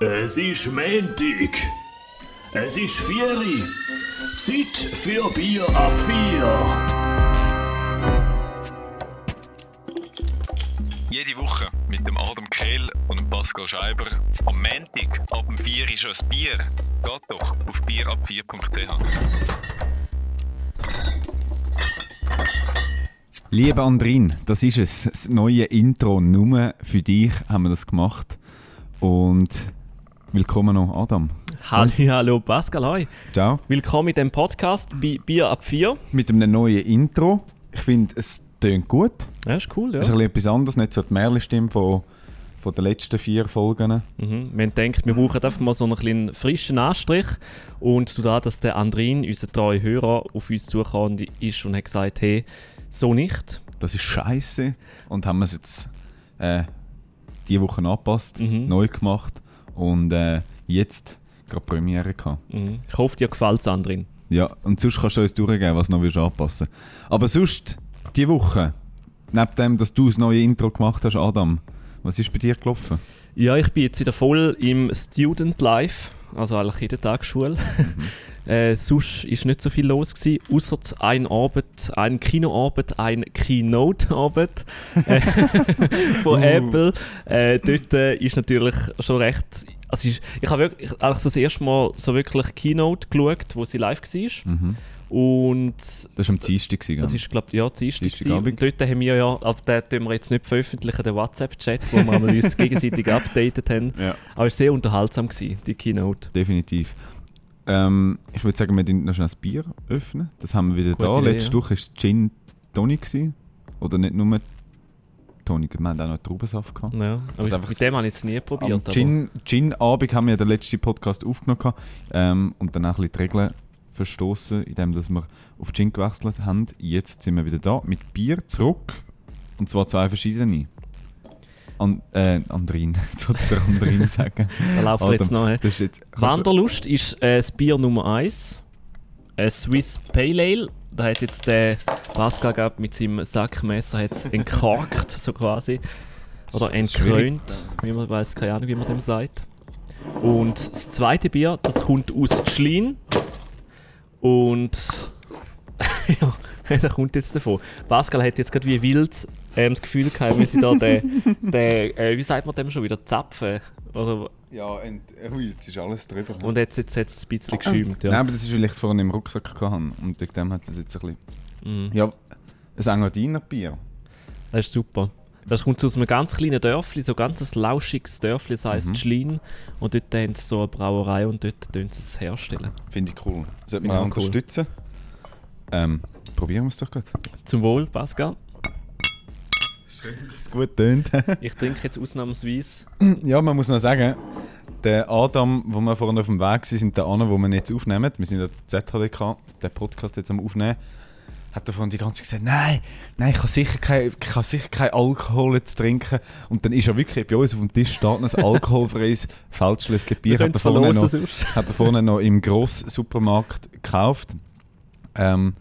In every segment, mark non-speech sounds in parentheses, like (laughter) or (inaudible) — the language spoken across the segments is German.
Es ist Montag. Es ist Vieri. Zeit für Bier ab vier. Jede Woche mit dem Adam Kehl und dem Pascal Scheiber. Am Montag ab dem 4 ist ein Bier. Geht doch auf bierab4.ch. Lieber Andrin, das ist es. Das neue Intro. Nur für dich haben wir das gemacht. Und willkommen noch, Adam. Hallo, hallo Pascal, hoi. Ciao. Willkommen in dem Podcast bei Bier ab 4. Mit einem neuen Intro. Ich finde, es tönt gut. Ja, ist cool, ja. Es ist ein bisschen etwas anderes, nicht so die Merle-Stimme von, von den letzten vier Folgen. Mhm. Wir haben gedacht, wir brauchen einfach mal so einen kleinen frischen Anstrich. Und da, dass der Andrin, unser treuer Hörer, auf uns zugekommen ist und hat gesagt, hey, so nicht. Das ist scheiße. Und haben wir es jetzt äh, diese Woche angepasst, Mhm. neu gemacht und äh, jetzt gerade Premiere gehabt. Mhm. Ich hoffe, dir gefällt es, Andrin. Ja, und sonst kannst du uns durchgeben, was noch willst anpassen Aber sonst, diese Woche, neben dem, dass du das neue Intro gemacht hast, Adam, was ist bei dir gelaufen? Ja, ich bin jetzt wieder voll im Student Life, also eigentlich in der Tagesschule. (laughs) äh, sonst war nicht so viel los, gewesen, außer ein Abend, ein Kinoabend, ein Keynote-Abend äh, (laughs) von Uh. Apple. Äh, dort äh, ist natürlich schon recht. Also ich, ich habe wirklich ich, das erste Mal so wirklich Keynote geschaut, wo sie live war. Mhm. Und Das war am Dienstag. gewesen, das ist, glaube ja, Dienstag. Und dort haben wir ja, aber den tun wir jetzt nicht veröffentlichen, den WhatsApp-Chat, wo wir uns gegenseitig (laughs) updated haben. Ja, Aber es war sehr unterhaltsam, gewesen, die Keynote. definitiv. Ähm, ich würde sagen, wir öffnen noch schnell das Bier. öffnen. Das haben wir wieder Gute da. Idee, Letzte ja. Woche war es Gin Tonic. gewesen. Oder nicht nur Tonic, wir haben auch noch Traubensaft gehabt. Ja, aber Also ich, mit das- dem habe ich jetzt nie probiert. Aber- Gin, Gin-Abend haben wir den letzten Podcast aufgenommen gehabt, ähm, und dann auch ein bisschen die Regeln verstoßen, indem dass wir auf Gin gewechselt haben. Jetzt sind wir wieder da mit Bier zurück. Und zwar zwei verschiedene. An, äh, Andrin, (laughs) sollte der Andrin (laughs) sagen. Da läuft er jetzt Adam, noch. Das ist jetzt, Wanderlust ist äh, das Bier Nummer 1. Ein Swiss Pale Ale. Da hat jetzt der Pascal gehabt mit seinem Sackmesser hat's (laughs) entkorkt, so quasi. Oder entkrönt, wie man weiß, keine Ahnung, wie man dem sagt. Und das zweite Bier, das kommt aus Schlien. Und ja, da kommt jetzt davon. Pascal hat jetzt gerade wie wild ähm, das Gefühl gehabt, wie sie da den, den äh, wie sagt man dem schon wieder, Zapfen. Oder, Ja, und, ui, jetzt ist alles drüber. und jetzt, jetzt hat es ein bisschen geschäumt. Nein, Ja. aber das ist, weil ich es vorhin im Rucksack hatte. Und wegen dem hat es jetzt ein bisschen... Mhm. Ja, ein Engadiner Bier. Das ist super. Das kommt aus einem ganz kleinen Dörfli, so ganz ein lauschiges Dörfli, das heisst Mhm. Schlien. Und dort haben sie so eine Brauerei und dort tun sie es herstellen. Finde ich cool. Sollte man auch auch cool. unterstützen. Ähm, probieren wir es doch gut. Zum Wohl, Pascal. Es (laughs) gut tönt. Ich trinke jetzt ausnahmsweise. (clears throat) ja, man muss noch sagen, der Adam, wo wir vorhin auf dem Weg sind, der Anna, wo wir jetzt aufnehmen, wir sind ja der ZHDK, der Podcast jetzt am Aufnehmen, hat davon die ganze Zeit gesagt, nein, nein, ich kann sicher kein, ich kann sicher kein Alkohol jetzt trinken. Und dann ist er wirklich bei uns auf dem Tisch steht ein alkoholfreies (laughs) Feldschlösschen Bier. Hat er vorne noch, hat er vorne noch im Gross-Supermarkt gekauft. Ähm,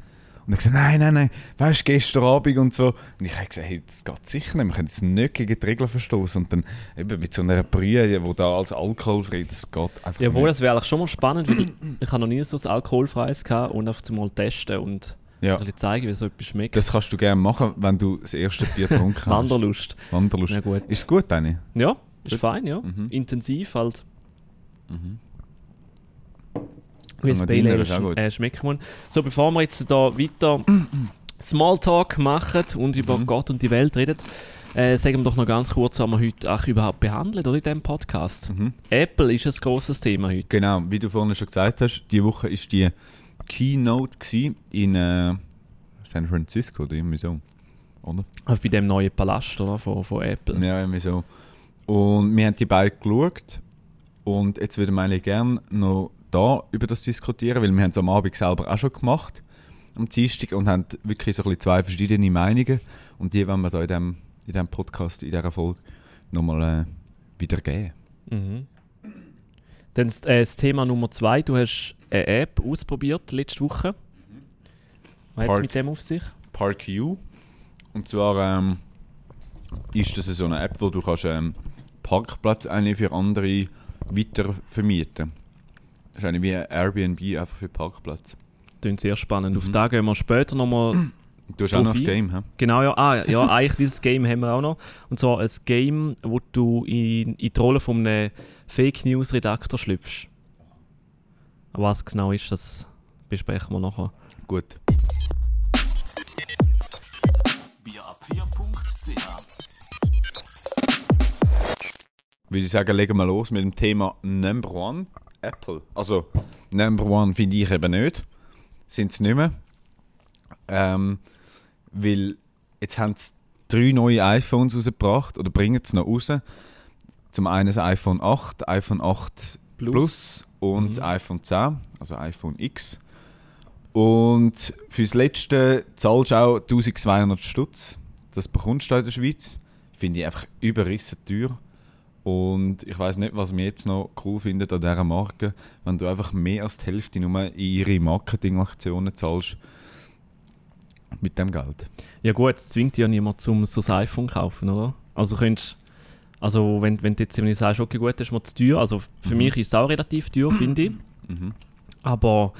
und er hat gesagt, nein, nein, nein, weißt du, gestern Abend und so. Und ich habe gesagt, hey, das geht sicher nicht, wir können jetzt nicht gegen die Regeln verstoßen. Und dann eben mit so einer Brühe, die da als alkoholfrei, das geht einfach Jawohl, nicht. das wäre eigentlich schon mal spannend, weil ich habe noch nie so ein alkoholfreies gehabt und einfach mal testen und Ja, ein zeigen, wie so etwas schmeckt. das kannst du gerne machen, wenn du das erste Bier getrunken hast. Wanderlust. Wanderlust. Ja gut. Ist es gut, Dani? Ja, ist Gut. fein, ja. Mhm. Intensiv halt. Mhm. Wie es Engadiner Pale Ale ist auch gut. äh, schmecken muss. So, bevor wir jetzt da weiter (clears throat) Smalltalk machen und über Mhm. Gott und die Welt reden, äh, sagen wir doch noch ganz kurz, was wir heute auch überhaupt behandeln, oder in diesem Podcast. Mhm. Apple ist ein grosses Thema heute. Genau, wie du vorhin schon gesagt hast, die Woche war die Keynote in äh, San Francisco, oder irgendwie so. Oder? Also bei dem neuen Palast oder, von, von Apple. Ja, irgendwie so. Und wir haben die beide geschaut. Und jetzt würde eigentlich gerne noch da über das diskutieren, weil wir haben es am Abend selber auch schon gemacht, am Dienstag, und haben wirklich so ein bisschen zwei verschiedene Meinungen. Und die wollen wir da in diesem in dem Podcast, in dieser Folge, nochmal äh, wiedergeben. Mhm. Dann äh, das Thema Nummer zwei. Du hast eine App ausprobiert letzte Woche. Was hat es mit dem auf sich? Park U. Und zwar ähm, ist das so eine App, wo du kannst ähm, Parkplätze eigentlich für andere weiter vermieten. Das ist eigentlich wie ein Airbnb einfach für Parkplatz. Klingt sehr spannend. Auf Mhm. da gehen wir später nochmal Du hast auch noch das Profi. Game, hä? Genau, ja. Ah, ja, eigentlich dieses Game haben wir auch noch. Und zwar ein Game, wo du in, in die Rolle von einem Fake News Redakteur schlüpfst. Was genau ist, das besprechen wir nachher. Gut. Würde ich sagen, legen wir los mit dem Thema Number One, Apple. Also, Number One finde ich eben nicht. Sind es nicht mehr. Ähm, weil jetzt haben sie drei neue iPhones rausgebracht oder bringen es noch raus. Zum einen das iPhone 8, iPhone 8 Plus, und das Mhm. iPhone 10, also iPhone X. Und fürs letzte zahlst du auch 1200 Stutz. Das bekommst du in der Schweiz. Finde ich einfach überrissen teuer. Und ich weiß nicht, was mir jetzt noch cool findet an dieser Marke, wenn du einfach mehr als die Hälfte nur in ihre Marketingaktionen zahlst mit dem Geld. Ja gut, es zwingt ja niemand zum so ein iPhone kaufen, oder? Also könntest also wenn, wenn du jetzt irgendwie sagst, okay gut, das ist mir zu teuer, also für Mhm. mich ist es auch relativ teuer, (clears throat) finde ich. Mhm. Aber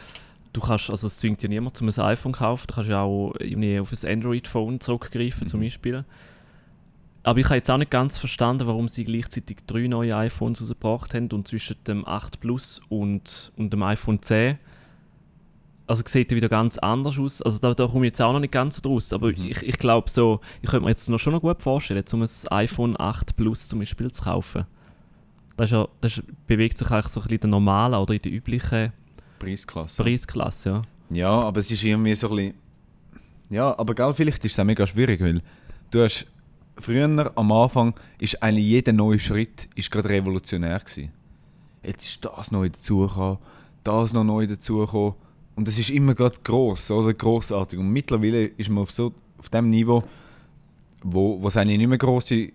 du kannst, also es zwingt ja niemand zum ein iPhone kaufen, du kannst ja auch irgendwie auf ein Android-Phone zurückgreifen zum Mhm. Beispiel. Aber ich habe jetzt auch nicht ganz verstanden, warum sie gleichzeitig drei neue iPhones rausgebracht haben und zwischen dem 8 Plus und, und dem iPhone 10 also sieht er wieder ganz anders aus. Also da, da komme ich jetzt auch noch nicht ganz draus. Aber Mhm. ich, ich glaube so, ich könnte mir jetzt noch schon noch gut vorstellen, um ein iPhone 8 Plus zum Beispiel zu kaufen. Das, ja, das bewegt sich eigentlich so ein bisschen in der normalen oder in der üblichen Preisklasse. Preisklasse, ja. Ja, aber es ist irgendwie so ein bisschen. Ja, aber gell, vielleicht ist es auch mega schwierig, weil du hast früher am Anfang ist eigentlich jeder neue Schritt ist gerade revolutionär gewesen. Jetzt ist das neu dazugekommen, das noch neu dazugekommen und es ist immer gerade gross, oder grossartig. Und mittlerweile ist man auf so auf dem Niveau, wo, es eigentlich nicht mehr grosse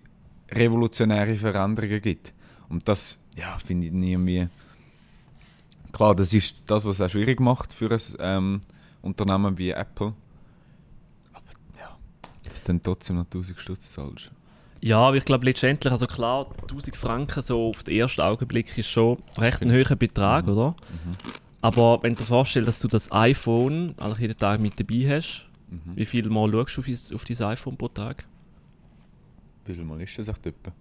revolutionäre Veränderungen gibt. Und das, ja, finde ich irgendwie Klar, das ist das, was es auch schwierig macht für ein ähm, Unternehmen wie Apple. Dass du dann trotzdem noch 1000 Stutz zahlst. Ja, aber ich glaube letztendlich, also klar, 1000 Franken so auf den ersten Augenblick ist schon recht ein hoher Betrag, Mhm. oder? Aber wenn du dir vorstellst, dass du das iPhone eigentlich jeden Tag mit dabei hast, Mhm. wie viel Mal schaust du auf, dein- auf dein iPhone pro Tag? Wie viel Mal ist das echt etwa?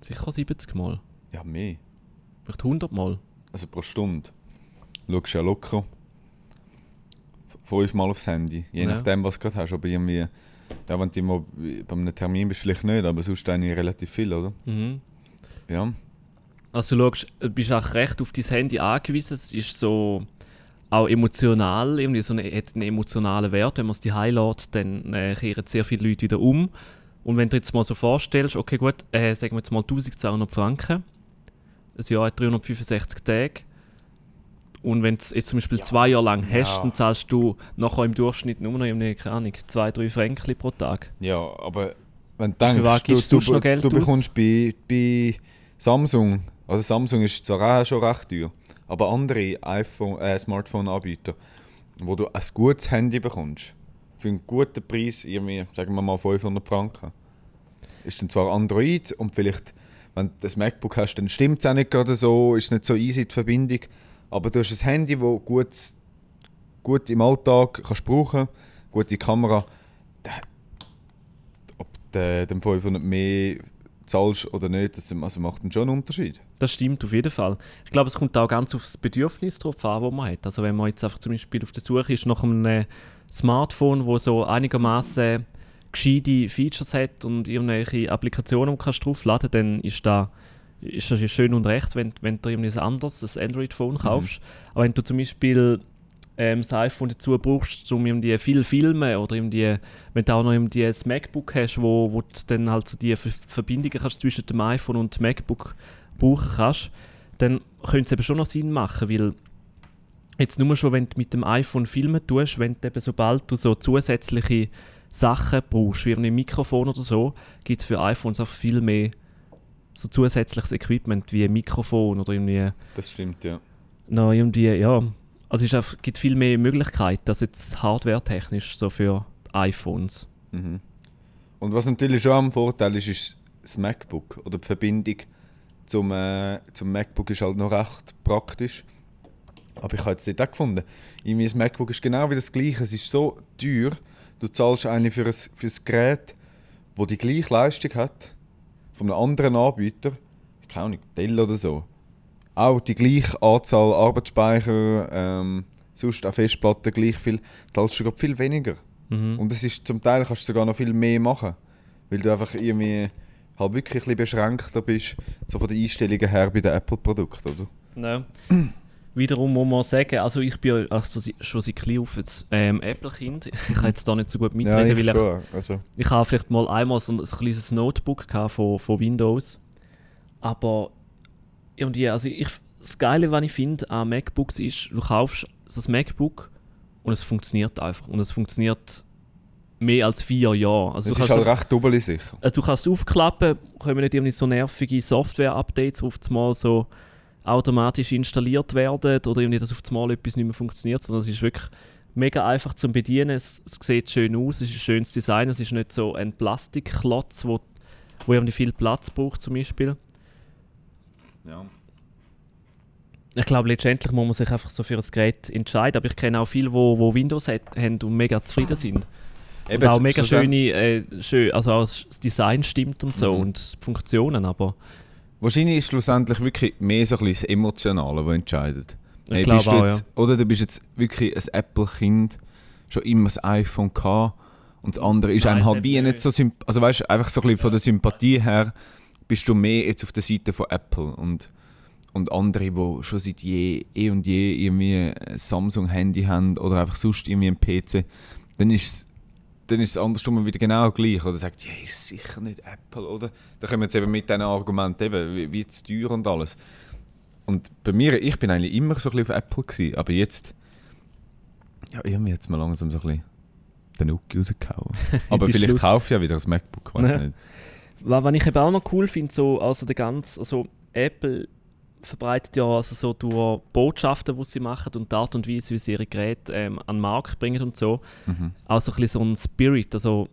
Sicher 70 Mal. Ja, mehr. Vielleicht 100 Mal. Also pro Stunde. Schaust du ja locker fünfmal aufs Handy. Je Ja. nachdem, was du gerade hast. Aber irgendwie, ja, wenn du immer bei einem Termin bist, vielleicht nicht, aber sonst eigentlich relativ viel, oder? Mhm. Ja. Also du schaust, du bist auch recht auf dein Handy angewiesen. Es ist so auch emotional, irgendwie so eine, hat einen emotionalen Wert. Wenn man es die lässt, dann äh, kehren sehr viele Leute wieder um. Und wenn du dir jetzt mal so vorstellst, okay gut, äh, sagen wir jetzt mal 1200 Franken, ein Jahr hat 365 Tage. Und wenn du es jetzt zum Beispiel zwei Jahre lang hast, Ja. dann zahlst du nachher im Durchschnitt nur noch, keine Ahnung, 2-3 Franken pro Tag. Ja, aber wenn du was denkst, du, du du, du bekommst bei, bei Samsung, also Samsung ist zwar auch schon recht teuer, aber andere iPhone, äh, Smartphone-Anbieter, wo du ein gutes Handy bekommst, für einen guten Preis, irgendwie, sagen wir mal 500 Franken, ist dann zwar Android und vielleicht, wenn du das MacBook hast, dann stimmt es auch nicht gerade so, ist nicht so easy die Verbindung, aber du hast ein Handy, das gut, gut im Alltag kannst brauchen, gute Kamera, ob du dem 500 mehr zahlst oder nicht, das also macht dann schon einen Unterschied. Das stimmt auf jeden Fall. Ich glaube, es kommt auch ganz aufs Bedürfnis drauf an, das man hat. Also wenn man jetzt einfach zum Beispiel auf der Suche ist nach einem Smartphone, wo so einigermaßen gescheite Features hat und irgendwelche Applikationen kannst draufladen, dann ist da ist das ja schön und recht, wenn, wenn du irgendwie ein anderes, ein Android-Phone kaufst. Aber wenn du zum Beispiel ähm, das iPhone dazu brauchst, um irgendwie viel filmen oder irgendwie, wenn du auch noch irgendwie ein MacBook hast, wo, wo du dann halt so die Ver Verbindungen kannst zwischen dem iPhone und dem MacBook brauchen kannst, dann könnte es eben schon noch Sinn machen, weil jetzt nur schon, wenn du mit dem iPhone filmen tust, wenn du eben sobald du so zusätzliche Sachen brauchst, wie ein Mikrofon oder so, gibt es für iPhones auch viel mehr so zusätzliches Equipment wie ein Mikrofon oder irgendwie Das stimmt, ja. noch irgendwie, ja, also es einfach- gibt viel mehr Möglichkeiten als jetzt hardware-technisch so für iPhones. Mhm. Und was natürlich schon am Vorteil ist, ist das MacBook oder die Verbindung zum, äh, zum MacBook ist halt noch recht praktisch. Aber ich habe jetzt nicht auch gefunden. Irgendwie das MacBook ist genau wie das gleiche. Es ist so teuer. Du zahlst eigentlich für ein, für ein Gerät, das die gleiche Leistung hat, von einem anderen Anbieter, keine Ahnung, Dell oder so. Auch die gleiche Anzahl Arbeitsspeicher, ähm, sonst auch Festplatten gleich viel, zahlst du sogar viel weniger. Mhm. Und es ist zum Teil kannst du sogar noch viel mehr machen. Weil du einfach irgendwie halt wirklich ein bisschen beschränkter bist, so von den Einstellungen her bei den Apple-Produkten, oder? Ja. Wiederum muss man sagen, also ich bin ja also schon seit klein auf jetzt ähm, Apple-Kind. Ich kann jetzt da nicht so gut mitreden, ich weil ich, schon. Also, ich habe vielleicht mal einmal so ein, ein kleines Notebook von, von Windows. Aber irgendwie, also ich, das Geile, was ich finde an MacBooks ist, du kaufst so ein MacBook und es funktioniert einfach. Und es funktioniert mehr als vier Jahre. Also es du ist halt recht doppelt sicher. also du kannst es aufklappen, kommen nicht irgendwie so nervige Software-Updates, auf einmal so automatisch installiert werden oder irgendwie, dass auf einmal etwas nicht mehr funktioniert, sondern es ist wirklich mega einfach zum Bedienen. Es, es sieht schön aus, es ist ein schönes Design, es ist nicht so ein Plastikklotz, wo, wo irgendwie viel Platz braucht zum Beispiel. Ja. Ich glaube, letztendlich muss man sich einfach so für ein Gerät entscheiden, aber ich kenne auch viele, wo, wo Windows hat, haben und mega zufrieden sind. Eben, und auch mega schlussendlich- schöne, äh, schön, also auch das Design stimmt und so Mhm. und die Funktionen, aber Wahrscheinlich ist schlussendlich wirklich mehr so ein bisschen das Emotionale, das entscheidet. ich Hey, glaube auch, jetzt, Oder du bist jetzt wirklich ein Apple-Kind, schon immer das iPhone gehabt und das andere ist Nein, einem halt das wie nicht. so symp Also weißt du, einfach so ein bisschen von der Sympathie her bist du mehr jetzt auf der Seite von Apple und, und andere, die schon seit je, eh und je irgendwie ein Samsung-Handy haben oder einfach sonst irgendwie ein PC, dann ist es dann ist es andersrum wieder genau gleich. Oder sagt, ja, ist sicher nicht Apple, oder? Da kommen wir jetzt eben mit diesen Argumenten, eben, wie, wie zu teuer und alles. Und bei mir, ich bin eigentlich immer so ein bisschen auf Apple gewesen, aber jetzt, ja, irgendwie jetzt mal langsam so ein bisschen den Uki rausgehauen. (laughs) Aber vielleicht Schluss. kaufe ich ja wieder das MacBook, weiß Ja. nicht. Was, ich eben auch noch cool finde, so, also der ganze, also Apple verbreitet ja also so durch Botschaften, die sie machen und die Art und Weise, wie sie ihre Geräte ähm, an den Markt bringen und so, Mhm. auch so ein bisschen so ein Spirit. Also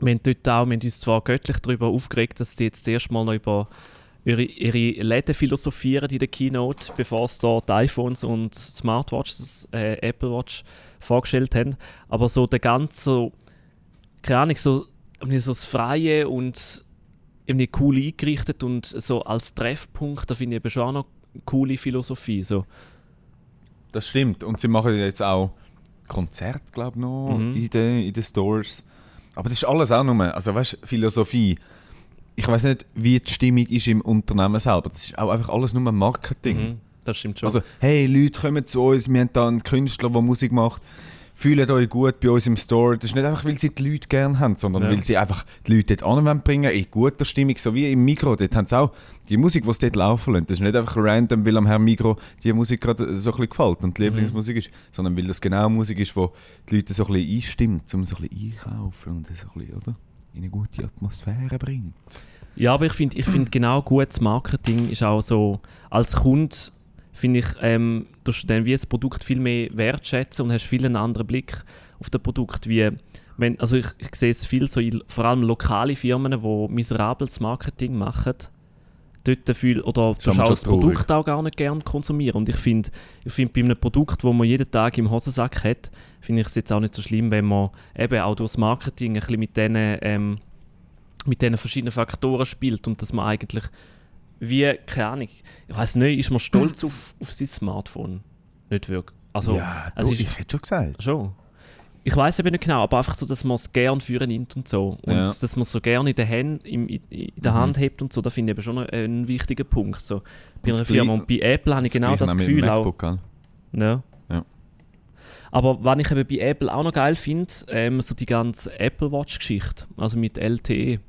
wir haben dort auch, wir haben uns zwar göttlich darüber aufgeregt, dass die jetzt zuerst mal noch über ihre, ihre Läden philosophieren in der Keynote, bevor sie die iPhones und Smartwatches, äh, Apple Watch vorgestellt haben. Aber so der ganze, keine Ahnung, so, so das Freie und irgendwie cool eingerichtet und so als Treffpunkt, da finde ich eben schon auch noch eine coole Philosophie. So. Das stimmt. Und sie machen jetzt auch Konzerte, glaube ich, noch Mhm. in, den, in den Stores. Aber das ist alles auch nur, also weißt du, Philosophie. Ich weiß nicht, wie die Stimmung ist im Unternehmen selber. Das ist auch einfach alles nur Marketing. Mhm, das stimmt schon. Also, hey Leute, kommt zu uns, wir haben da einen Künstler, der Musik macht. Fühlt euch gut bei uns im Store. Das ist nicht einfach, weil sie die Leute gerne haben, sondern Ja. weil sie einfach die Leute dort anwenden bringen, in guter Stimmung, so wie im Mikro. Dort haben sie auch die Musik, die sie dort laufen lassen. Das ist nicht einfach random, weil am Herrn Mikro die Musik gerade so ein bisschen gefällt und die Mhm. Lieblingsmusik ist, sondern weil das genau Musik ist, die die Leute so ein bisschen einstimmt, um so ein bisschen einkaufen und so ein bisschen, oder? In eine gute Atmosphäre bringt. Ja, aber ich finde ich find genau gutes Marketing ist auch so, als Kunde finde ich, ähm, tust du dann wie das Produkt viel mehr wertschätzen und hast viel einen anderen Blick auf das Produkt, wie wenn, also ich, ich sehe es viel so, in, vor allem lokale Firmen, die miserables Marketing machen, dort viel, oder du schon das. Produkt auch gar nicht gerne konsumieren und ich finde, ich find, bei einem Produkt, wo man jeden Tag im Hosensack hat, finde ich es jetzt auch nicht so schlimm, wenn man eben auch durchs Marketing ein bisschen mit diesen ähm, mit diesen verschiedenen Faktoren spielt und dass man eigentlich wie, keine Ahnung, ich weiß nicht, ist man stolz auf, auf sein Smartphone? Nicht wirklich. Also, ja, also du, ist- ich hätte schon gesagt. schon. Ich weiß eben nicht genau, aber einfach so, dass man es gerne führen nimmt und so. Und Ja. dass man es so gerne in der Hand, im, in, in der Mhm. Hand hebt und so, da finde ich eben schon noch einen wichtigen Punkt. So, bei einer das Firma. Und bei Apple habe ich genau das auch dem Gefühl auch. MacBook, gell? Ja. Ja. Aber was ich eben bei Apple auch noch geil finde, ähm, so die ganze Apple Watch-Geschichte, also mit LTE.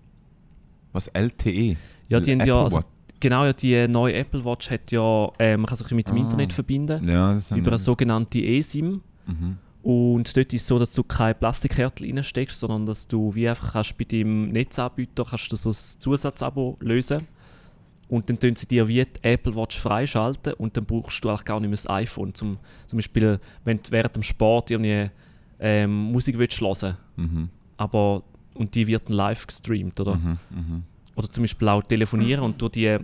Was LTE? Ja, die haben Apple ja, also. Genau, ja, die neue Apple Watch hat ja, äh, man kann sich mit dem Ah. Internet verbinden, Ja, über eine sogenannte eSIM. Mhm. Und dort ist es so, dass du kein Plastikkärtel reinsteckst, sondern dass du wie einfach kannst bei deinem Netzanbieter kannst du so ein Zusatzabo lösen. Und dann tun sie dir wie die Apple Watch freischalten und dann brauchst du eigentlich gar nicht mehr das iPhone. Zum, zum Beispiel, wenn du während dem Sport irgendwie ähm, Musik willst hören Mhm. aber und die wird dann live gestreamt, oder? Mhm. Mhm. Oder zum Beispiel auch telefonieren und durch die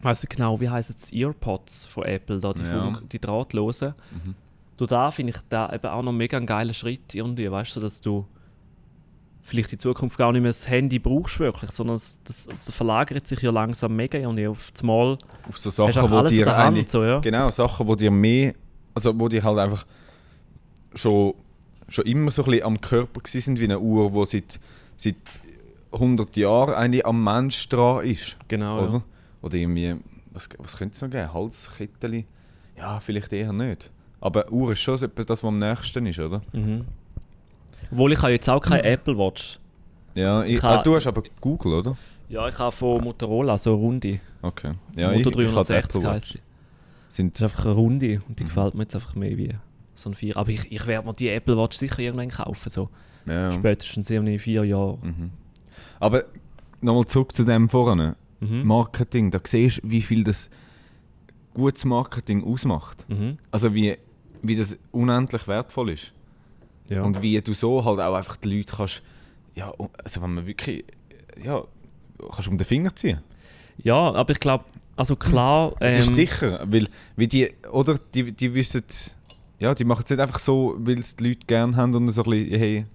weiss nicht genau, wie heißen es, Earpods von Apple, da, die, Ja. Funk, die drahtlosen. Mhm. Du da finde ich da eben auch noch mega ein geiler Schritt irgendwie, weißt du, dass du vielleicht in Zukunft gar nicht mehr das Handy brauchst wirklich, sondern es, das, das verlagert sich ja langsam mega und auf das Mal Auf so hast du Sachen, wo alles in dir eine, so, ja. Genau, Sachen, wo dir mehr, also wo die halt einfach schon, schon immer so ein bisschen am Körper gsi sind, wie eine Uhr, wo seit, seit 100 Jahren eigentlich am Mensch dran ist, Genau, oder? ja. Oder irgendwie, was, was könnte es noch geben? Halskettel? Ja, vielleicht eher nicht. Aber Uhr ist schon so etwas, das, was am nächsten ist, oder? Mhm. Obwohl ich habe jetzt auch keine Apple Watch. Ja, ich, Ich ah, du hast aber Google, oder? Ja, ich habe von Motorola so eine Runde. Okay. Ja, Moto ich, ich habe 360 Apple Watch. heisst. Sind, Das ist einfach eine Runde und die Mhm. gefällt mir jetzt einfach mehr wie so ein Vier. Aber ich, ich werde mir die Apple Watch sicher irgendwann kaufen, so ja. spätestens in vier Jahren. Mhm. Aber nochmal zurück zu dem vorne. Mhm. Marketing, da siehst du, wie viel das gutes Marketing ausmacht. Mhm. Also wie, wie das unendlich wertvoll ist. Ja. Und wie du so halt auch einfach die Leute kannst, ja, also wenn man wirklich, ja, kannst um den Finger ziehen. ja, aber ich glaube, also klar, Es ist ähm, sicher, weil, weil die, oder, die, die wissen, ja, die machen es nicht einfach so, weil es die Leute gerne haben und so ein bisschen, hey,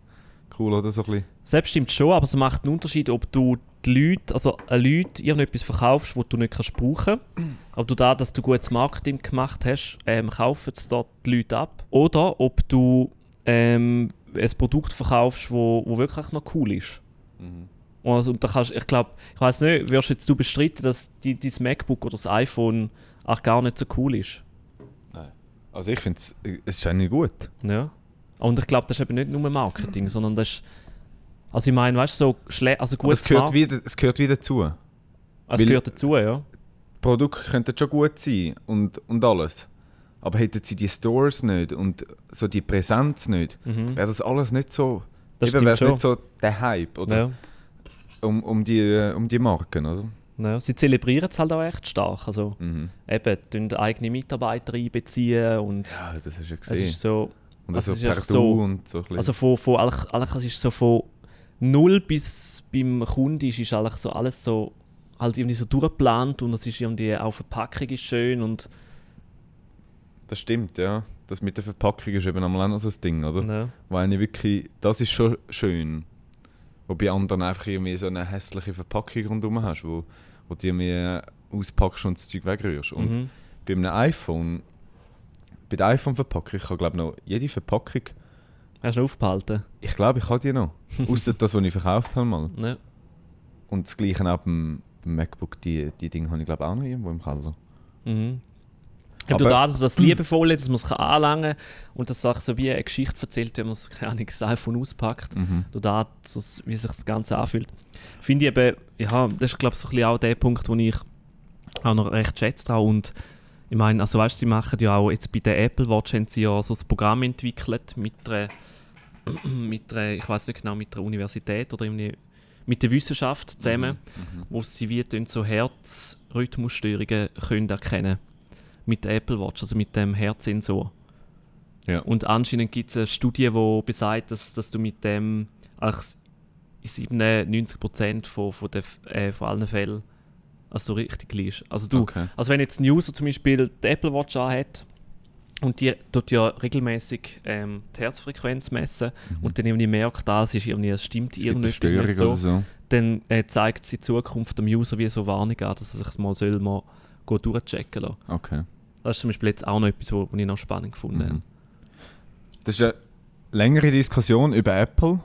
cool, oder so ein bisschen. selbst stimmt schon, aber es macht einen Unterschied, ob du die Leute, also äh, Leute irgendetwas verkaufst, was du nicht kannst brauchen aber du da, dass du gutes Marketing gemacht hast, ähm, kaufen es dort die Leute ab. Oder ob du ähm, ein Produkt verkaufst, wo, wo wirklich noch cool ist. Also, und da kannst, ich glaube, ich weiß nicht, wirst jetzt du bestreiten, dass die, dein MacBook oder das iPhone auch gar nicht so cool ist? Also ich finde es, es ist eigentlich gut. Ja. Und ich glaube, das ist eben nicht nur Marketing, sondern das ist. Also ich meine, weißt du, so schle also gutes es gehört, wieder, es gehört wieder dazu. Also weil- es gehört dazu, ja. Produkte könnten schon gut sein und, und alles. Aber hätten sie die Stores nicht und so die Präsenz nicht, Mhm. wäre das alles nicht so. Das eben wäre es nicht so der Hype oder? Ja. Um, um, die, um die Marken, oder? Ja. Sie zelebrieren es halt auch echt stark. Also Mhm. eben, eigene Mitarbeiter einbeziehen und Ja, das hast du ja es gesehen. ist so. und also also es ist Du so- und so ein bisschen. Also von, von eigentlich es ist so von null bis beim Kunden ist, ist eigentlich so alles so halt irgendwie so durchgeplant und es ist irgendwie auch Verpackung ist schön und das stimmt, ja. Das mit der Verpackung ist eben einmal auch noch so ein Ding, oder? ja. Wo eine wirklich, das ist schon schön. Wo bei anderen einfach irgendwie so eine hässliche Verpackung rundherum hast, wo, wo du irgendwie auspackst und das Zeug wegrührst. Und Mhm. bei einem iPhone, bei der iPhone-Verpackung, ich habe glaube noch jede Verpackung, Hast du aufgehalten? ich glaube ich habe die noch. (laughs) Außer das, was ich verkauft habe mal. Ja. Und das gleiche auch beim, beim MacBook, die, die Dinge habe ich glaube auch noch irgendwo im Keller. Mhm. Aber- Aber da, dass das (clears throat) Liebevolle, dass man es anlangen kann und das auch so wie eine Geschichte erzählt, wenn man es keine Ahnung, das iPhone auspackt. Mhm. Du da, so, wie sich das Ganze anfühlt. Finde ich eben, ja, das ist glaube ich so ein bisschen auch der Punkt, wo ich auch noch recht schätze. Und ich meine, also weißt du, sie machen ja auch jetzt bei der Apple Watch haben sie ja so ein Programm entwickelt mit einer, (clears throat) mit einer ich weiß nicht genau, mit einer Universität oder mit der Wissenschaft zusammen, Mhm. wo sie wie so Herzrhythmusstörungen können erkennen mit der Apple Watch, also mit dem Herzsensor. Ja. Und anscheinend gibt es eine Studie, die besagt, dass, dass du mit dem in 97% von, von, der, äh, von allen Fällen also so richtig liegst. Also du, Okay. also wenn jetzt ein User zum Beispiel die Apple Watch anhat und die tut ja regelmäßig ähm, die Herzfrequenz messen und dann irgendwie merkt, da es ist irgendwie, es stimmt Mhm. Es irgendetwas Störung nicht so, so. dann äh, zeigt sie in Zukunft dem User wie so Warnung an, dass er sich mal soll mal go durchchecken lassen. Okay. Das ist zum Beispiel jetzt auch noch etwas, was ich noch spannend gefunden habe. Mhm. Das ist eine längere Diskussion über Apple,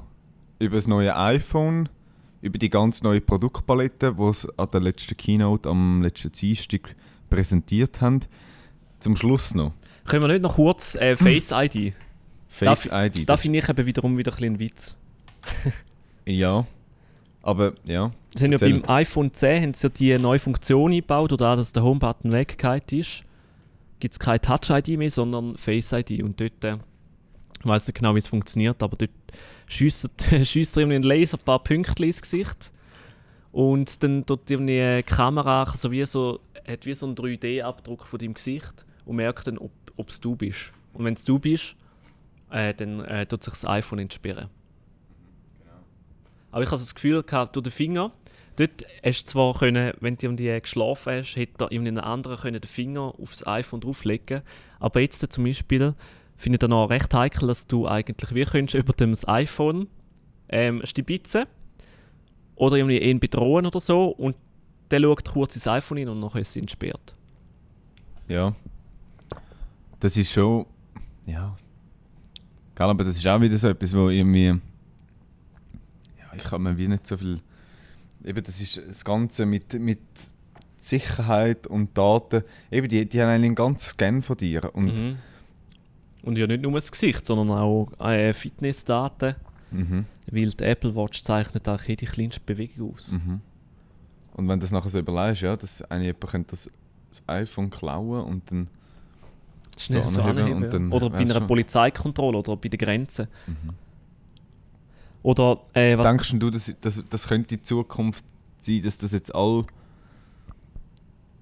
über das neue iPhone, über die ganz neue Produktpalette, die sie an der letzten Keynote am letzten Dienstag präsentiert haben. Zum Schluss noch Können wir nicht noch kurz äh, Face ID? Face Da- ID. Da finde ich eben wiederum wieder ein bisschen Witz. ja, aber ja. Sie haben ja beim iPhone 10 haben sie ja die neue Funktion eingebaut, oder dass der Homebutton weggeht ist. Gibt es keine Touch-ID mehr, sondern Face-ID. Und dort, äh, ich weiß nicht genau, wie es funktioniert, aber dort schiesst (laughs) er irgendwie ein Laser ein paar Punkte ins Gesicht. Und dann tut irgendwie die Kamera so wie so, hat wie so einen 3D-Abdruck von deinem Gesicht und merkt dann, ob es du bist. Und wenn es du bist, äh, dann äh, tut sich das iPhone entsperren. Aber ich habe so das Gefühl gehabt, durch den Finger, Dort hast du zwar können, wenn du um die geschlafen hast, hätte er in einem anderen können den Finger aufs iPhone drauflegen Aber jetzt zum Beispiel finde ich dann auch recht heikel, dass du eigentlich wie könntest über das iPhone ähm, stibitzen oder irgendwie ihn bedrohen oder so und der schaut kurz ins iPhone hin und nachher ist es entsperrt. Ja. Das ist schon. Ja. Gell, aber das ist auch wieder so etwas, wo irgendwie. Ja, ich kann mir wie nicht so viel. Eben, das ist das Ganze mit, mit Sicherheit und Daten. Eben, die, die haben einen ganzen Scan von dir. Und, Mhm. Und ja nicht nur das Gesicht, sondern auch äh, Fitnessdaten, mhm, weil die Apple Watch zeichnet auch jede kleinste Bewegung aus. mhm. und wenn du das nachher so überlegst, ja, dass eigentlich jemand könnte das, das iPhone klauen und dann. Schnell So so anheben anheben, und dann-. Oder bei einer. Polizeikontrolle oder bei den Grenzen. Mhm. Oder äh, was... Denkst du, dass, dass, das könnte die Zukunft sein, dass das jetzt all.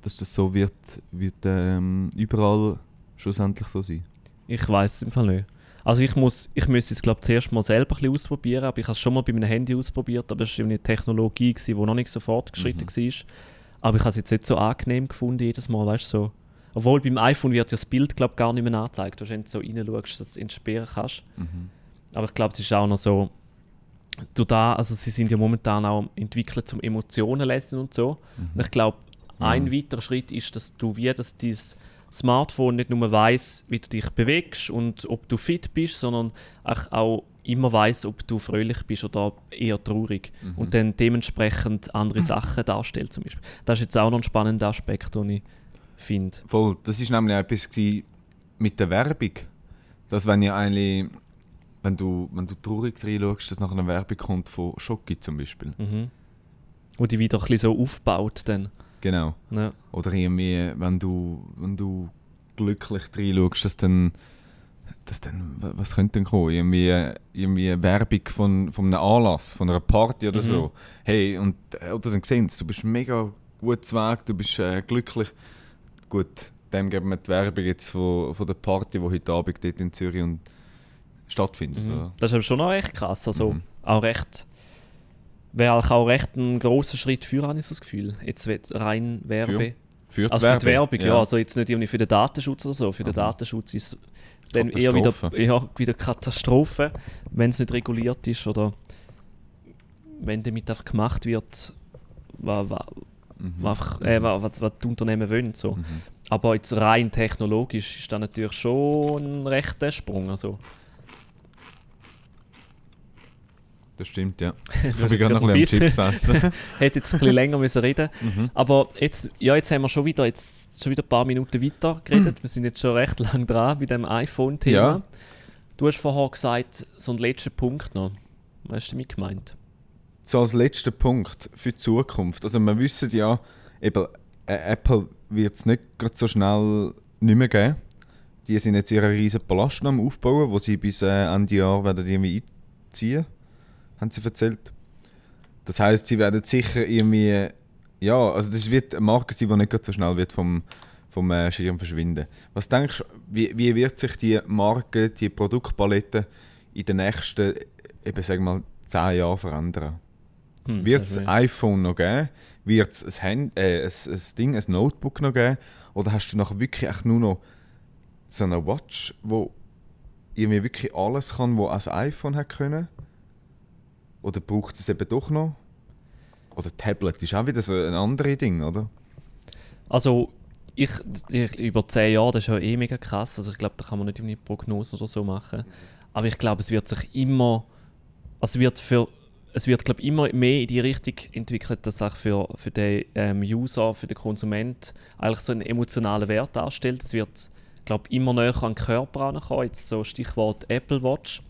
dass das so wird, wird ähm, überall schlussendlich so sein? Ich weiß es im Fall nicht. Also ich muss, ich müsste es glaube zuerst mal selber ein bisschen ausprobieren, aber ich habe es schon mal bei meinem Handy ausprobiert, aber es war eine Technologie, die noch nicht so fortgeschritten Mhm. war. Aber ich habe es jetzt nicht so angenehm gefunden jedes Mal, weißt du, so. Obwohl beim iPhone wird ja das Bild glaube gar nicht mehr angezeigt, wenn du so reinschaust, dass du es entsperren kannst. Mhm. Aber ich glaube, es ist auch noch so, du da, also sie sind ja momentan auch entwickelt zum Emotionen lesen und so. Und ich glaube, ein Mhm. weiterer Schritt ist, dass du wie, dass dein Smartphone nicht nur weiß, wie du dich bewegst und ob du fit bist, sondern auch, auch immer weiß, ob du fröhlich bist oder eher traurig Mhm. und dann dementsprechend andere (clears throat) Sachen darstellt zum Beispiel. Das ist jetzt auch noch ein spannender Aspekt, den ich finde. Voll, das war nämlich etwas mit der Werbung. Dass wenn ja eigentlich. Wenn du, wenn du traurig reinschaust, dass nach einer Werbung kommt von Schoki zum Beispiel. Mhm. Wo die wieder ein bisschen so aufbaut dann. Genau. Ja. Oder irgendwie, wenn du, wenn du glücklich reinschaust, dass dann, dass dann, wa- was könnte denn kommen? Irgendwie, irgendwie eine Werbung von, von einem Anlass, von einer Party oder Mhm. so. Hey, und, äh, oder dann sehen sie, du bist mega gut zu Weg, du bist äh, glücklich. Gut, dem geben wir die Werbung jetzt von, von der Party, die heute Abend dort in Zürich und stattfindet. Mhm. Das ist aber schon auch recht krass. Also Mhm. auch recht. Wäre auch recht ein grosser Schritt für, habe ich so das Gefühl. Jetzt wird rein Werbe. Für die Also für die Werbung, ja. Also jetzt nicht irgendwie für den Datenschutz oder so. Für den Aha. Datenschutz ist es dann eher wieder, Katastrophe. ja, wieder Katastrophe, wenn es nicht reguliert ist oder wenn damit einfach gemacht wird, was, Mhm. was, äh, was, was, die Unternehmen wollen. So. Mhm. Aber jetzt rein technologisch ist das natürlich schon ein rechter Sprung. Also, Das stimmt, ja. (laughs) Ich bin jetzt gerade noch ein bisschen Chips essen. (laughs) Hätte jetzt ein bisschen länger müssen reden Mhm. Aber jetzt, ja, jetzt haben wir schon wieder, jetzt, schon wieder ein paar Minuten weiter geredet. (clears throat) Wir sind jetzt schon recht lang dran bei dem iPhone-Thema. Ja. Du hast vorher gesagt, so ein letzter Punkt noch. Was hast du damit gemeint? So als letzter Punkt für die Zukunft. Also wir wissen ja, eben, äh, Apple wird es nicht so schnell nicht mehr geben. Die sind jetzt ihren riesen Palast am aufbauen, wo sie bis äh, Ende Jahr werden irgendwie einziehen, haben sie erzählt. Das heißt, sie werden sicher irgendwie, ja, also das wird eine Marke sein, die nicht so schnell wird vom, vom äh, Schirm verschwinden. Was denkst du, wie, wie wird sich die Marke, die Produktpalette in den nächsten, eben sagen wir mal, 10 Jahren verändern? Hm, Wird es also, ein iPhone noch geben? Wird es ein, äh, ein, ein Ding, ein Notebook noch geben? Oder hast du nachher wirklich echt nur noch so eine Watch, wo irgendwie wirklich alles kann, wo ein iPhone hat können? Oder braucht es eben doch noch? Oder Tablet ist auch wieder so ein anderes Ding, oder? Also, ich, ich, über 10 Jahre, das ist ja eh mega krass. Also, ich glaube, da kann man nicht irgendwie Prognosen oder so machen. Aber ich glaube, es wird sich immer. Also, es wird für. Es wird, glaube immer mehr in die Richtung entwickelt, dass auch für, für den ähm, User, für den Konsument eigentlich so einen emotionalen Wert darstellt. Es wird, glaube immer näher an den Körper herankommen. Jetzt so Stichwort Apple Watch.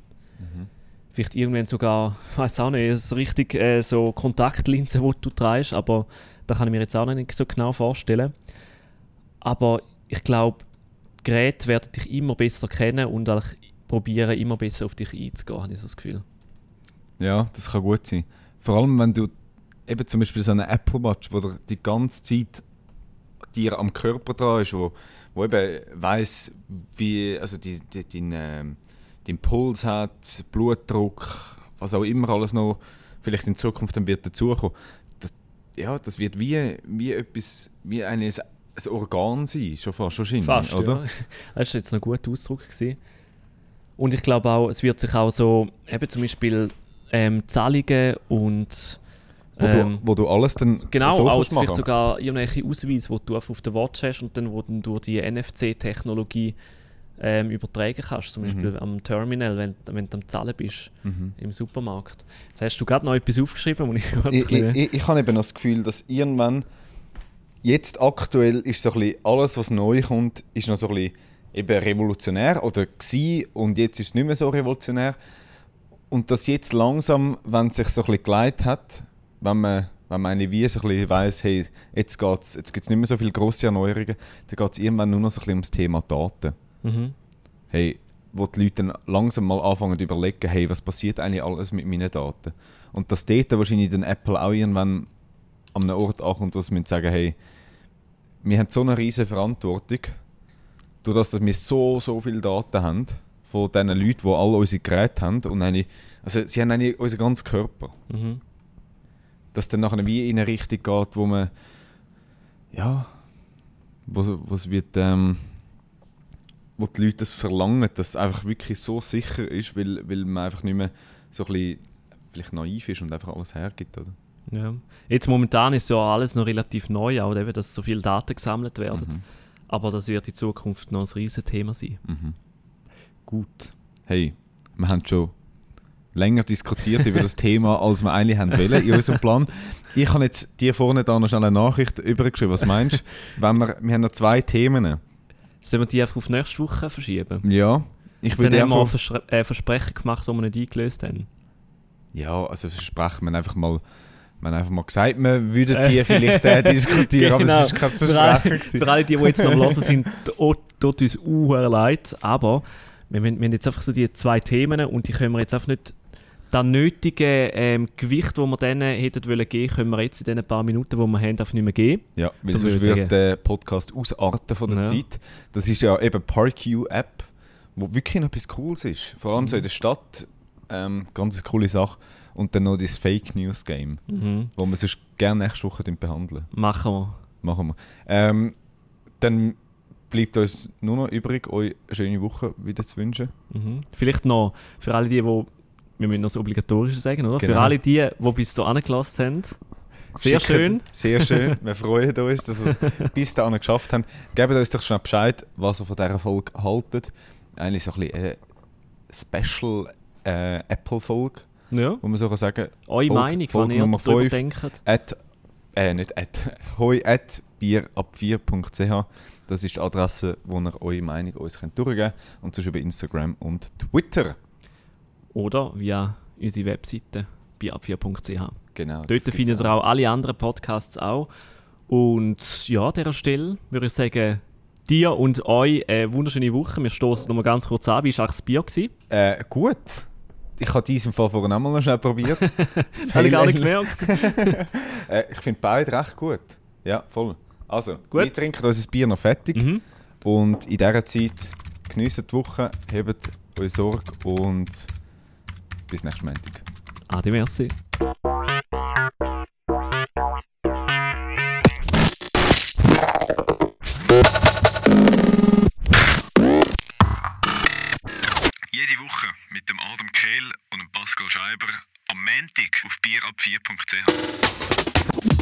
Vielleicht irgendwann sogar, (laughs) weiß auch nicht, es richtig äh, so Kontaktlinsen, die du trägst, aber da kann ich mir jetzt auch nicht so genau vorstellen. Aber ich glaube, Geräte werden dich immer besser kennen und probieren, immer besser auf dich einzugehen, habe ich so das Gefühl. Ja, das kann gut sein. Vor allem, wenn du eben zum Beispiel so eine Apple Watch, wo die ganze Zeit dir am Körper dran ist, wo, wo eben weiss, wie, also die, die, dein, ähm, dein Puls hat, Blutdruck, was auch immer alles noch vielleicht in Zukunft dann wird dazukommen. Das, ja, das wird wie, wie etwas, wie ein, ein Organ sein, schon fast, wahrscheinlich, Fast, oder? Ja. (laughs) Das war jetzt noch ein guter Ausdruck. Gewesen. Und ich glaube auch, es wird sich auch so, eben zum Beispiel ähm, Zahlungen und Wo, ähm, du, wo du alles dann Genau, so auch vielleicht machen. sogar irgendwelche Ausweise, die du auf der Watch hast und dann wo du durch die NFC-Technologie ähm, übertragen kannst. Zum Beispiel am Terminal, wenn, wenn du am Zahlen bist Mhm. im Supermarkt. Jetzt hast du gerade noch etwas aufgeschrieben, wo ich (laughs) Ich, ich, ich, habe eben das Gefühl, dass irgendwann, jetzt aktuell ist so ein bisschen alles, was neu kommt, ist noch so ein bisschen eben revolutionär oder gsi und jetzt ist es nicht mehr so revolutionär. Und dass jetzt langsam, wenn es sich so ein bisschen geleitet hat, wenn man, wenn man eine wie so ein bisschen weiss, hey, jetzt, geht's, jetzt gibt es nicht mehr so viele grosse Erneuerungen, dann geht es irgendwann nur noch so ein bisschen ums Thema Daten. Mhm. hey, wo die Leute dann langsam mal anfangen zu überlegen, hey, was passiert eigentlich alles mit meinen Daten? Und dass dort wahrscheinlich dann Apple auch irgendwann an einem Ort ankommt, wo sie sagen, hey, wir haben so eine riesige Verantwortung, durch das, dass wir so, so viele Daten haben, von diesen Leuten, die alle unsere Geräte haben, und eigentlich, also sie haben eigentlich unseren ganzen Körper, Mhm. dass dann nachher wie in eine Richtung geht, wo man, ja, wo, wo es wird, ähm, wo die Leute das verlangen, dass es einfach wirklich so sicher ist, weil, weil man einfach nicht mehr so ein bisschen vielleicht naiv ist und einfach alles hergibt, oder? Ja. Jetzt momentan ist ja alles noch relativ neu, auch eben, dass so viele Daten gesammelt werden. Mhm. Aber das wird in Zukunft noch ein riesen Thema sein. Mhm. Gut. Hey, wir haben schon länger diskutiert über das (laughs) Thema, als wir eigentlich haben wollen in unserem Plan. Ich habe jetzt dir vorne da noch schnell eine Nachricht übergeschrieben. Was meinst du? Wenn wir, wir haben noch zwei Themen. Sollen wir die einfach auf nächste Woche verschieben? Ja, ich Dann würde haben wir einfach... Verspre äh, Versprechen gemacht, die wir nicht eingelöst haben. Ja, also versprechen wir einfach mal... Wir haben einfach mal gesagt, wir würden die vielleicht äh, diskutieren, aber Genau. das war kein Für alle, Versprechen. für alle, die, die jetzt noch am Hören sind, tut uns leid, aber wir, wir, wir haben jetzt einfach so die zwei Themen und die können wir jetzt einfach nicht das nötige ähm, Gewicht, das wir denen hätten wollen geben, können wir jetzt in den paar Minuten, die wir haben, einfach nicht mehr geben. Ja, weil sonst wird der Podcast ausarten von der Ja. Zeit. Das ist ja eben ParQ-App, wo wirklich noch etwas Cooles ist. Vor allem so in der Stadt, ähm, ganz coole Sache. Und dann noch das Fake News Game, Mhm. wo wir sonst gerne nächste Woche dann behandeln. Machen wir. Machen wir. Ähm, dann bleibt uns nur noch übrig, euch eine schöne Woche wieder zu wünschen. Mhm. Vielleicht noch für alle die, die wir müssen noch das Obligatorische sagen, oder? Für Genau. alle die, die bis hierhin gelassen haben. Sehr Schickt- schön. Sehr schön. (laughs) Wir freuen uns, dass ihr es bis dahin geschafft habt. Gebt uns doch schnell Bescheid, was ihr von dieser Folge haltet. Eigentlich so ein bisschen eine Special äh, Apple-Folge, Ja. wo man so kann sagen Eure Folge- Meinung, Folge ihr Nummer darüber fünf. denkt. at, äh, nicht at, (laughs) hoi at bierab4.ch. Das ist die Adresse, wo ihr eure Meinung uns könnt durchgeben könnt. Und sonst über Instagram und Twitter. Oder via unsere Webseite biab4.ch. Genau. Dort findet ihr auch alle anderen Podcasts auch. Und ja, an dieser Stelle würde ich sagen, dir und euch eine wunderschöne Woche. Wir stoßen nochmal ganz kurz an. Wie war das Bier? Gewesen? Äh, gut. Ich habe diesen Fall vorhin auch mal noch schnell probiert. (laughs) Das Habe ich gar nicht gemerkt. (laughs) Äh, ich finde beide recht gut. Ja, voll. Also, Gut. wir trinken unser Bier noch fertig. Mhm. Und in dieser Zeit geniessen die Woche, habt eure Sorge und bis nächsten Montag. Ade, merci. auf bierab4.ch.